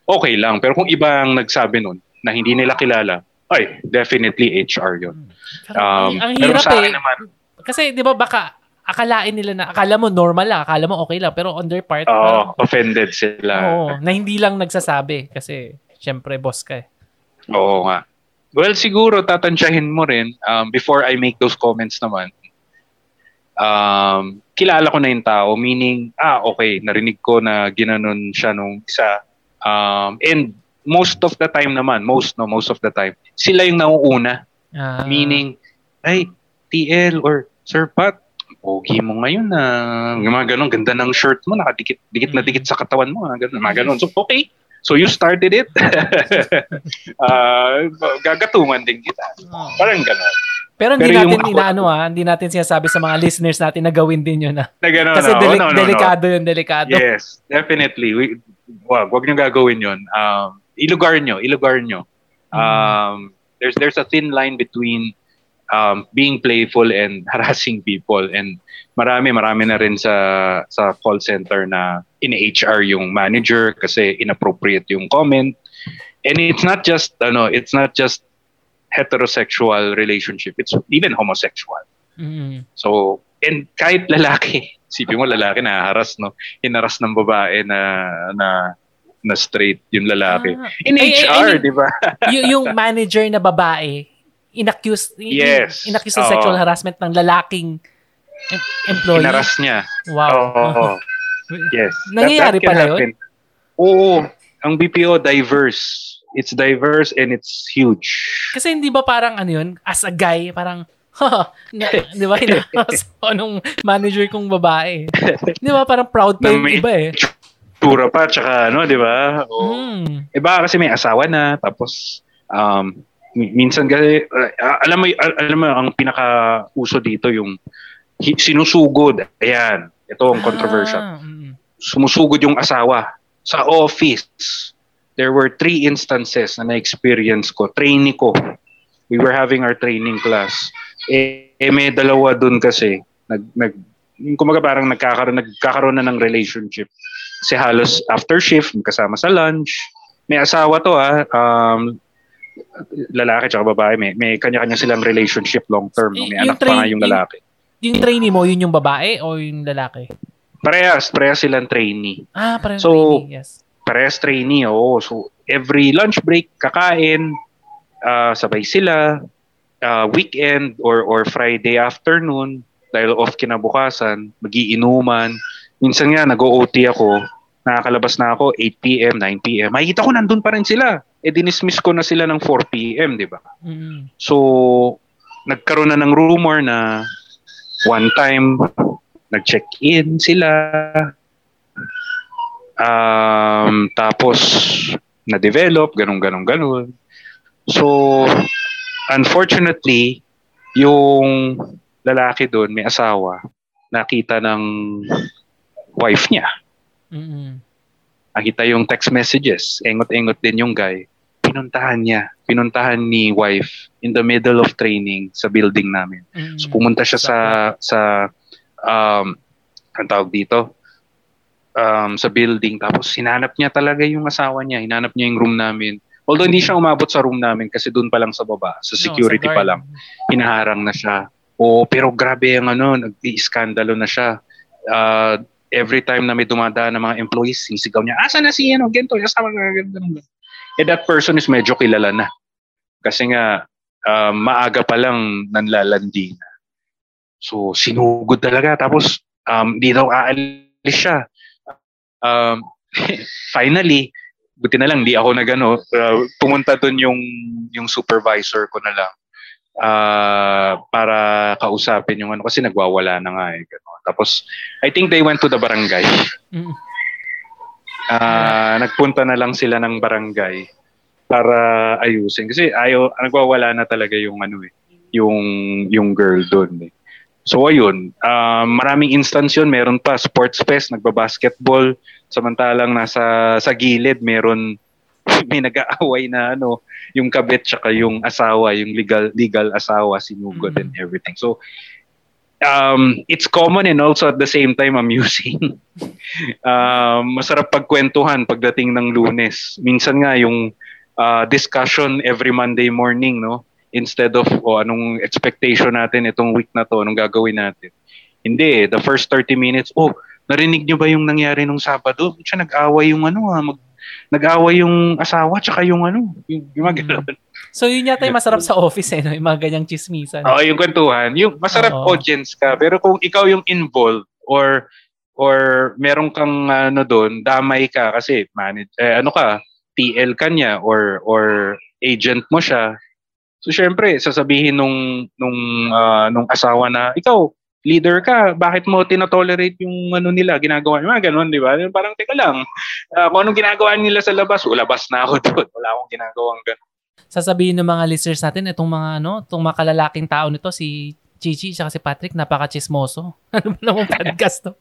okay lang. Pero kung iba ang nagsabi nun, na hindi nila kilala, ay, definitely HR yun. Um, ang hirap pero sa akin eh. Naman, kasi 'di ba baka akalain nila na akala mo normal lang, akala mo okay lang, pero on their part, Oo, uh, offended sila. Oo, na hindi lang nagsasabi kasi syempre boss ka eh. Oo nga. Well, siguro tatansyahin mo rin um, before I make those comments naman. Um, kilala ko na yung tao, meaning, ah, okay, narinig ko na ginanon siya nung isa. Um, and most of the time naman, most no, most of the time, sila yung nauuna. Ah. Meaning, ay, TL or Sir Pat, pogi mo ngayon na uh, mga ganun, ganda ng shirt mo, nakadikit dikit na dikit sa katawan mo, mga ganun, mga ganun. So, okay. So, you started it. uh, (laughs) gagatungan din kita. Oh. Parang ganun. Pero hindi Pero natin inaano ah, hindi natin sinasabi sa mga listeners natin na gawin din yun ah. Na ganun, Kasi no, deli- no, no, delikado no. yun, delikado. Yes, definitely. We, wag, wag niyo gagawin yun. Um, ilugar nyo, ilugar nyo. Mm. Um, there's there's a thin line between um, being playful and (laughs) harassing people and marami marami na rin sa sa call center na in HR yung manager kasi inappropriate yung comment and it's not just ano it's not just heterosexual relationship it's even homosexual mm-hmm. so and kahit lalaki (laughs) sipin mo lalaki na haras no hinaras ng babae na na na straight yung lalaki. Ah. In ay, HR, di ba? y- yung (laughs) manager na babae, inaccuse, yes. inaccuse ng sexual harassment ng lalaking employee. Inaras niya. Wow. Oo. Oh, yes. Nangyayari that, that pala yun? Oo. Ang BPO diverse. It's diverse and it's huge. Kasi hindi ba parang ano yun, as a guy, parang, (laughs) ha, na, di ba, hinakas (laughs) nung manager kong babae. di ba, parang proud pa yung iba eh tura pa, tsaka ano, di ba? O, mm. Iba kasi may asawa na, tapos um, minsan kasi, uh, alam mo, alam mo, ang pinaka-uso dito yung sinusugod. Ayan, ito ang controversial. Ah, mm. Sumusugod yung asawa sa office. There were three instances na na-experience ko. Training ko. We were having our training class. Eh, eh may dalawa dun kasi. Nag, nag, kumaga parang nagkakaroon, nagkakaroon na ng relationship kasi halos after shift, kasama sa lunch. May asawa to ah, um, lalaki tsaka babae, may, may kanya-kanya silang relationship long term. No? May yung anak train, pa nga yung lalaki. Yung, yung trainee mo, yun yung babae o yung lalaki? Parehas, parehas silang trainee. Ah, parehas so, trainee, yes. Parehas trainee, oo. So, every lunch break, kakain, uh, sabay sila, uh, weekend or or Friday afternoon, dahil off kinabukasan, magiinuman, minsan nga nag-OT ako, nakakalabas na ako 8pm, 9pm. Makikita ko nandun pa rin sila. Eh dinismiss ko na sila ng 4pm, di ba? Mm-hmm. So, nagkaroon na ng rumor na one time nag-check-in sila. Um, tapos, na-develop, ganun, ganun, ganun. So, unfortunately, yung lalaki doon, may asawa, nakita ng wife niya. Mm-mm. Nakita yung text messages, engot-engot din yung guy. Pinuntahan niya, pinuntahan ni wife in the middle of training sa building namin. Mm-mm. So pumunta siya sa sa um ang tawag dito um, sa building tapos hinanap niya talaga yung asawa niya, hinanap niya yung room namin. Although hindi siya umabot sa room namin kasi doon pa lang sa baba, sa security No, sa pa lang, hinaharang na siya. Oo, pero grabe yung ano, nag-iskandalo na siya. Uh, every time na may dumadaan ng mga employees, sisigaw niya, asa na si ano, ganito, asawa na, ganito. Eh, that person is medyo kilala na. Kasi nga, um, maaga pa lang nanlalandi na. So, sinugod talaga. Tapos, um, di daw aalis siya. Um, (laughs) finally, buti na lang, di ako na gano. Uh, pumunta dun yung, yung supervisor ko na lang ah para kausapin yung ano kasi nagwawala na nga eh gano. Tapos I think they went to the barangay. Mm. Ah, nagpunta na lang sila ng barangay para ayusin kasi ayo nagwawala na talaga yung ano eh, yung yung girl doon eh. So ayun, ah, maraming instance yun. Meron pa sports fest, nagba-basketball, samantalang nasa sa gilid meron (laughs) may nag-aaway na ano, yung kabit tsaka yung asawa, yung legal legal asawa sinugod Mhm. and everything. So um it's common and also at the same time amusing. (laughs) um masarap pagkwentuhan pagdating ng Lunes. Minsan nga yung uh, discussion every Monday morning, no? Instead of o anong expectation natin itong week na to, anong gagawin natin. Hindi, the first 30 minutes, oh, narinig nyo ba yung nangyari nung Sabado? Siya nag-away yung ano, ah, mag, nag-away yung asawa tsaka yung ano, yung, yung mga ganun. So yun yata yung masarap sa office eh, no? yung mga ganyang chismisan. Oo, yung kwentuhan. Yung masarap Oo. audience ka, pero kung ikaw yung involved or or meron kang ano doon, damay ka kasi manage eh, ano ka, TL ka niya or or agent mo siya. So syempre, sasabihin nung nung ah, nung asawa na ikaw leader ka, bakit mo tinotolerate yung ano nila, ginagawa mga ganun, di ba? Parang, teka lang, ah, kung anong ginagawa nila sa labas, o labas na ako doon. Wala akong ginagawang ganun. Sasabihin ng mga listeners natin, itong mga ano, itong mga kalalaking tao nito, si Chichi at si Patrick, napaka-chismoso. (laughs) Ano ba namang podcast to?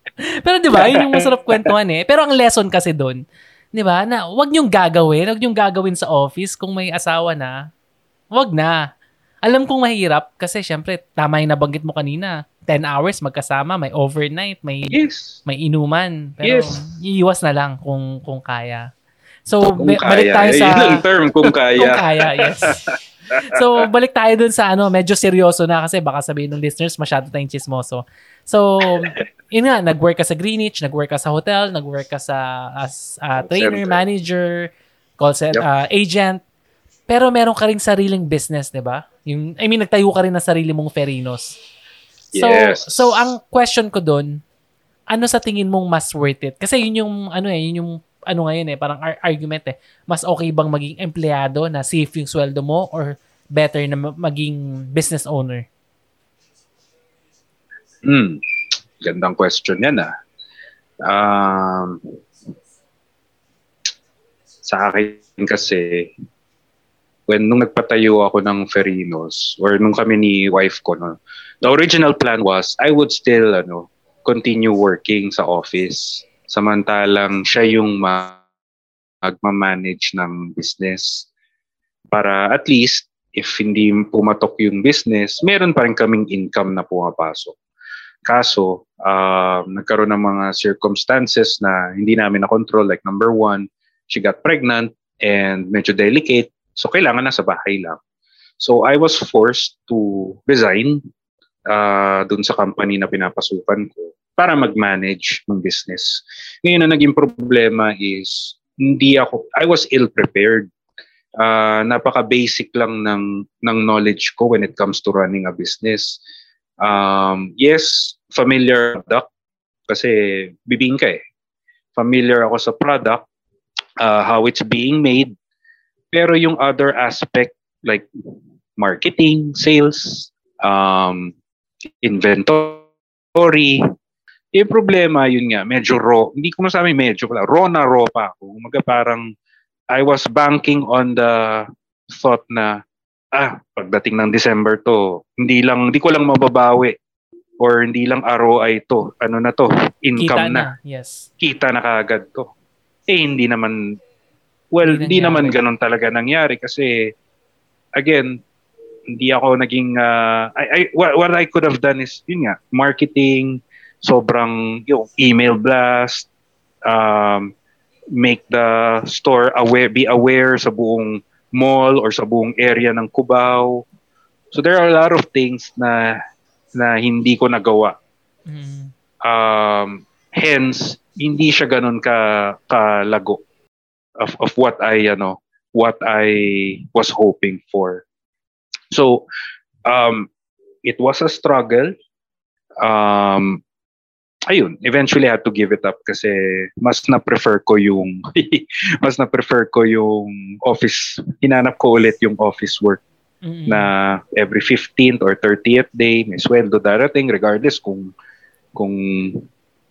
Pero di ba, yun yung masarap kwentuhan eh. Pero ang lesson kasi doon, di ba, na wag niyong gagawin, wag niyong gagawin sa office kung may asawa na, wag na. Alam kong mahirap kasi syempre, tama yung nabanggit mo kanina. 10 hours magkasama, may overnight, may Yes. may inuman. Pero Yes. iiwas na lang kung kung kaya. So, Kung ba- balik kaya. tayo Eh, sa... Yun ang term, kung (laughs) kaya. Kung kaya, yes. so, balik tayo dun sa ano, medyo seryoso na kasi baka sabihin ng listeners, masyado tayong chismoso. So, yun nga, nag-work ka sa Greenwich, nag-work ka sa hotel, nag-work ka sa as Call trainer, center. manager, call center, Yep. uh, agent. Pero meron ka rin sariling business, 'di ba? Yung I mean nagtayo ka rin ng sarili mong Ferinos. So, Yes. so ang question ko doon, ano sa tingin mong mas worth it? Kasi yun yung ano eh, yun yung ano ngayon eh, parang ar- argument eh. Mas okay bang maging empleyado na safe yung sweldo mo or better na ma- maging business owner? Hmm. Gandang question yan ah. Um, sa akin kasi, when nung nagpatayo ako ng Ferinos or nung kami ni wife ko, no, the original plan was I would still ano, continue working sa office. Samantalang siya yung ma- magmamanage ng business para at least if hindi pumatok yung business, meron pa rin kaming income na pumapasok. Kaso, um, nagkaroon ng mga circumstances na hindi namin na-control. Like number one, she got pregnant and medyo delicate. So, kailangan nasa bahay lang. So, I was forced to resign uh, dun sa company na pinapasukan ko para mag-manage ng business. Ngayon, ang naging problema is hindi ako, I was ill-prepared. Uh, napaka-basic lang ng, ng knowledge ko when it comes to running a business. Um, yes, familiar product kasi bibingka eh. Familiar ako sa product, uh, how it's being made. Pero yung other aspect like marketing, sales, um, inventory, yung problema, yun nga, medyo raw. Hindi ko masabi medyo pala. Raw na raw pa ako. Umaga parang I was banking on the thought na ah, pagdating ng December to, hindi lang, hindi ko lang mababawi or hindi lang ROI to. Ano na to? Income Kita na. na. Yes. Kita na kaagad to. Eh, hindi naman, well, Hindi hindi, naman ganun talaga nangyari kasi, again, hindi ako naging, uh, I, I, what, what I could have done is, yun nga, marketing, sobrang, yung email blast, um, make the store aware, be aware sa buong mall or sa buong area ng Cubao. So there are a lot of things na na hindi ko nagawa. Mm. Um, hence, hindi siya ganun ka kalago of of what I ano what I was hoping for. So um it was a struggle. Um ayun, eventually I had to give it up kasi mas na-prefer ko yung (laughs) mas na-prefer ko yung office. Hinanap ko ulit yung office work Mm-mm. na every 15th or 30th day may sweldo darating regardless kung kung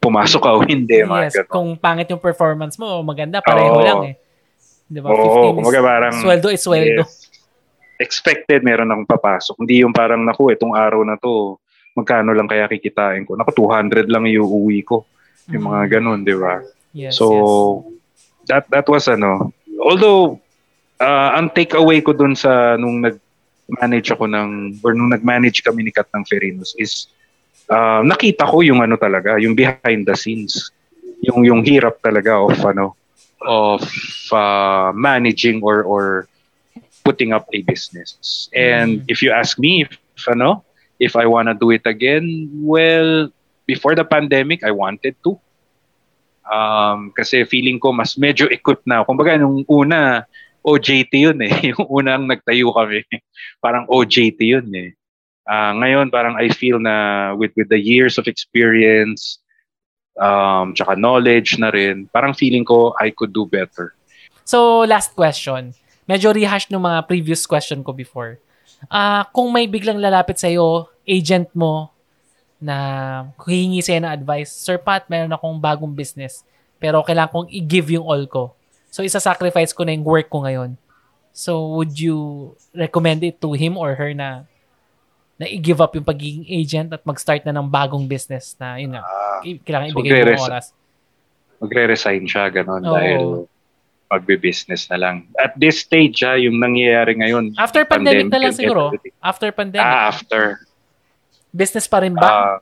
pumasok ka o hindi. yes, ganun. kung pangit yung performance mo, maganda, pareho Oo. lang eh. Di ba? Oo, 15 is, parang sweldo is sweldo. Yes. Expected meron akong papasok. Hindi yung parang naku, itong araw na to, magkano lang kaya kikitain ko. Naku, 200 lang yung uwi ko. Yung mga Mm. ganun, di ba? Yes, so, yes. that that was ano. Although, uh, ang takeaway ko dun sa nung nag-manage ako ng, or nung nag-manage kami ni Kat ng Ferinos is, uh, nakita ko yung ano talaga, yung behind the scenes. Yung, yung hirap talaga of ano, of uh, managing or or putting up a business. And Mm. if you ask me if ano, if I want to do it again, well, before the pandemic, I wanted to. Um, kasi feeling ko mas medyo equipped na. Kumbaga nung una, OJT yun eh. (laughs) Yung unang nagtayo kami. parang OJT yun eh. Ah, ngayon parang I feel na with with the years of experience um tsaka knowledge na rin, parang feeling ko I could do better. So, last question. Medyo rehash ng mga previous question ko before. Ah, kung may biglang lalapit sa iyo, agent mo na hihingi sa'yo ng advice, Sir Pat, meron akong bagong business, pero kailangan kong i-give yung all ko. So, isa-sacrifice ko na yung work ko ngayon. So, would you recommend it to him or her na na i-give up yung pagiging agent at mag-start na ng bagong business na, yun nga, i- kailangan So, ibigay mo magre-res- oras. magre-resign siya ganun Oo. dahil magbe-business na lang. At this stage, ah, yung nangyayari ngayon, After pandemic na lang siguro. everything. After pandemic. Ah, after. Business pa rin ba? Ah,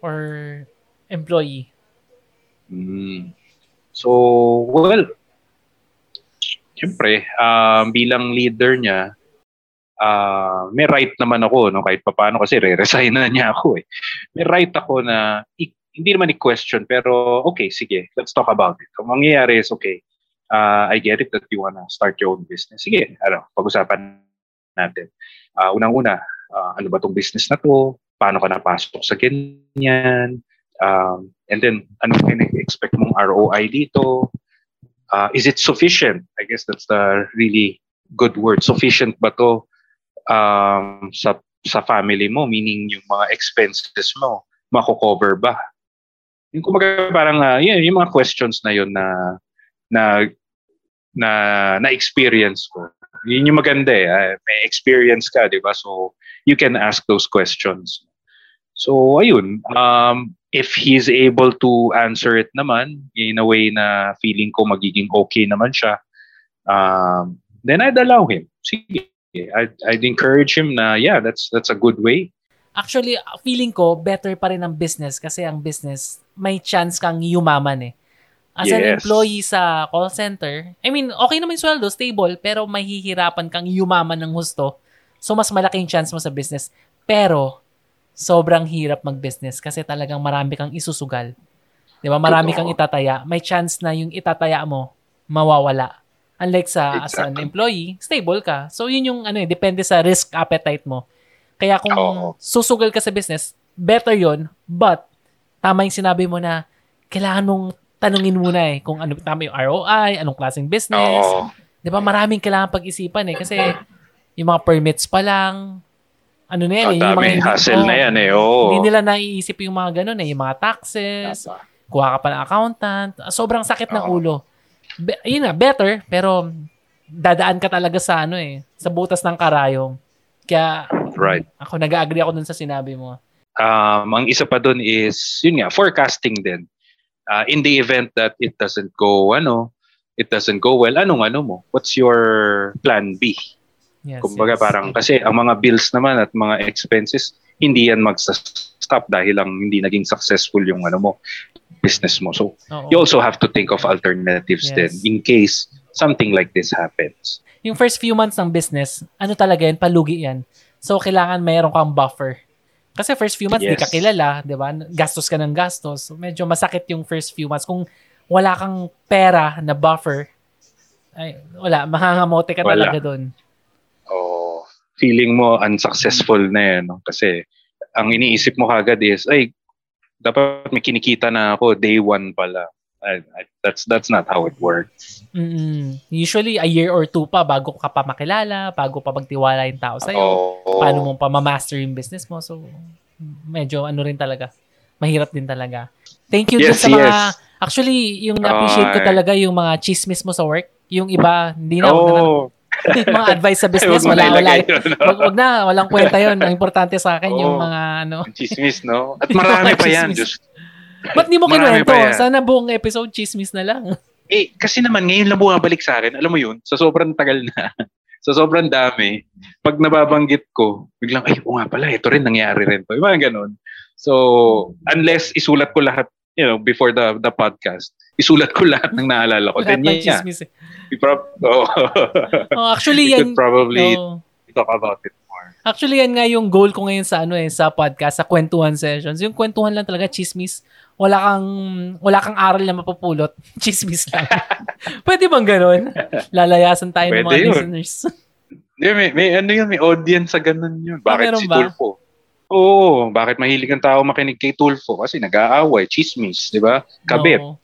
or employee? mm. So, well, siyempre, um, bilang leader niya, ah, may right naman ako, no, kahit papaano kasi re-resign na niya ako eh. May right ako na, i- hindi naman i-question, pero okay, sige, let's talk about it. Ang mangyayari is, okay, ah, I get it that you wanna start your own business. Sige, ano, pag-usapan natin. Ah, unang-una, ah, ano ba tong business na to? Paano ka napasok sa ganyan? Um, and then, ano expect mong ROI dito? Uh, is it sufficient? I guess that's the really good word. Sufficient ba to um, sa sa family mo? Meaning yung mga expenses mo, mako-cover ba? Yung kumaga parang, uh, yun, yung mga questions na yun na na na na-experience ko. Yun yung maganda eh. ah, may experience ka, di ba? So, you can ask those questions. So, ayun. Um, if he's able to answer it naman in a way na feeling ko magiging okay naman siya, um, then I'd allow him. Sige. I'd, I'd encourage him na, yeah, that's that's a good way. Actually, feeling ko, better pa rin ang business kasi ang business, may chance kang yumaman eh. As an Yes. employee sa call center, I mean, okay naman yung sweldo, stable, pero mahihirapan kang yumaman ng husto. So, mas malaking chance mo sa business. Pero, sobrang hirap mag-business kasi talagang marami kang isusugal. Di ba? Marami kang itataya. May chance na yung itataya mo, mawawala. Unlike sa as an Exactly. employee, stable ka. So, yun yung ano eh, depende sa risk appetite mo. Kaya kung Oo. susugal ka sa business, better yon But, tama yung sinabi mo na kailangan mong tanungin muna eh kung ano tama yung ROI, anong klaseng business. Oo. Di ba? Maraming kailangan pag-isipan eh. Kasi yung mga permits pa lang, ano na yan, Ang eh, yung mga hassle oh, na yan eh. Oo. Hindi nila naiisip yung mga ganun eh, yung mga taxes, kuha ka pa ng accountant, sobrang sakit ng Oo. ulo. Be, yun nga, better, pero dadaan ka talaga sa ano eh, sa butas ng karayom. Kaya Right. ako nag-agree ako dun sa sinabi mo. Um, ang isa pa dun is, yun nga, forecasting din. Uh, in the event that it doesn't go, ano, it doesn't go well, anong ano mo? What's your plan B? Yes, Kumbaga yes. parang kasi ang mga bills naman at mga expenses hindi yan magsa-stop dahil lang hindi naging successful yung ano mo business mo. So Oo. you also have to think of alternatives Yes. then in case something like this happens. yung first few months ng business, ano talaga yan, palugi yan. So, kailangan mayroon kang buffer. Kasi first few months, di Yes. ka kilala, di ba? Gastos ka ng gastos. So, medyo masakit yung first few months. Kung wala kang pera na buffer, ay, wala, mahangamote ka Wala. talaga doon. Oh, feeling mo unsuccessful na yan no? kasi ang iniisip mo kagad is ay dapat may kinikita na ako day one pala. I, I, that's that's not how it works. Mm Usually, a year or two pa bago ka pa makilala, bago pa magtiwala yung tao sa'yo. Oh, paano mo pa ma-master yung business mo. So, medyo ano rin talaga. Mahirap din talaga. Thank you Yes, sa mga... yes. Actually, yung na-appreciate ko talaga yung mga chismis mo sa work. Yung iba, hindi na. na, Oh, yung (laughs) mga advice sa business, wala, na wala. Wag, wag na, walang kwenta yun. Ang importante sa akin, yung Oo. mga ano. Chismis, no? At marami (laughs) pa yan. Diyos. Ba't di mo kinuwento? Sana buong episode, chismis na lang. Eh, kasi naman, ngayon lang bumabalik sa akin. Alam mo yun, sa sobrang tagal na, (laughs) sa sobrang dami, pag nababanggit ko, biglang, ay, oo nga pala, ito rin, nangyari rin to. Yung mga ganun. So, unless isulat ko lahat, you know, before the the podcast, isulat ko lahat ng naalala ko. Lahat Then, ng yeah, chismis. eh. we prob- (laughs) oh. Oh, actually, we yan... could probably oh. talk about it more. Actually, yan nga yung goal ko ngayon sa ano eh, sa podcast, sa kwentuhan sessions. Yung kwentuhan lang talaga, chismis. Wala kang, wala kang aral na mapupulot. (laughs) chismis lang. (laughs) Pwede bang ganun? Lalayasan tayo ng Pwede mga yun. listeners. (laughs) Hindi, may, may ano yun, may audience sa ganun yun. Bakit meron si ba? Tulfo? Oo, bakit mahilig ang tao makinig kay Tulfo? Kasi nag-aaway, chismis, di ba? Kabit. Oo.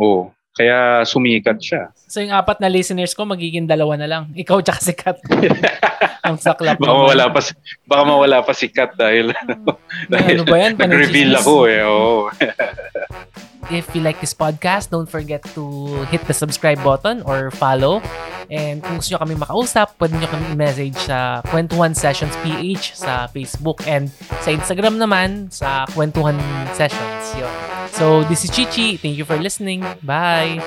Oo. Kaya sumikat siya. So yung apat na listeners ko, magiging dalawa na lang. Ikaw tsaka si Kat. Ang saklap. Baka mawala pa, baka mawala pa si Kat dahil, (laughs) May ano ba yan? nag-reveal ako eh. Oo. If you like this podcast, don't forget to hit the subscribe button or follow. And kung gusto nyo kami makausap, pwede nyo kami message sa Kwentuhan Sessions PH sa Facebook and sa Instagram naman sa Kwentuhan Sessions. Yun. So, this is Chichi. Thank you for listening. Bye!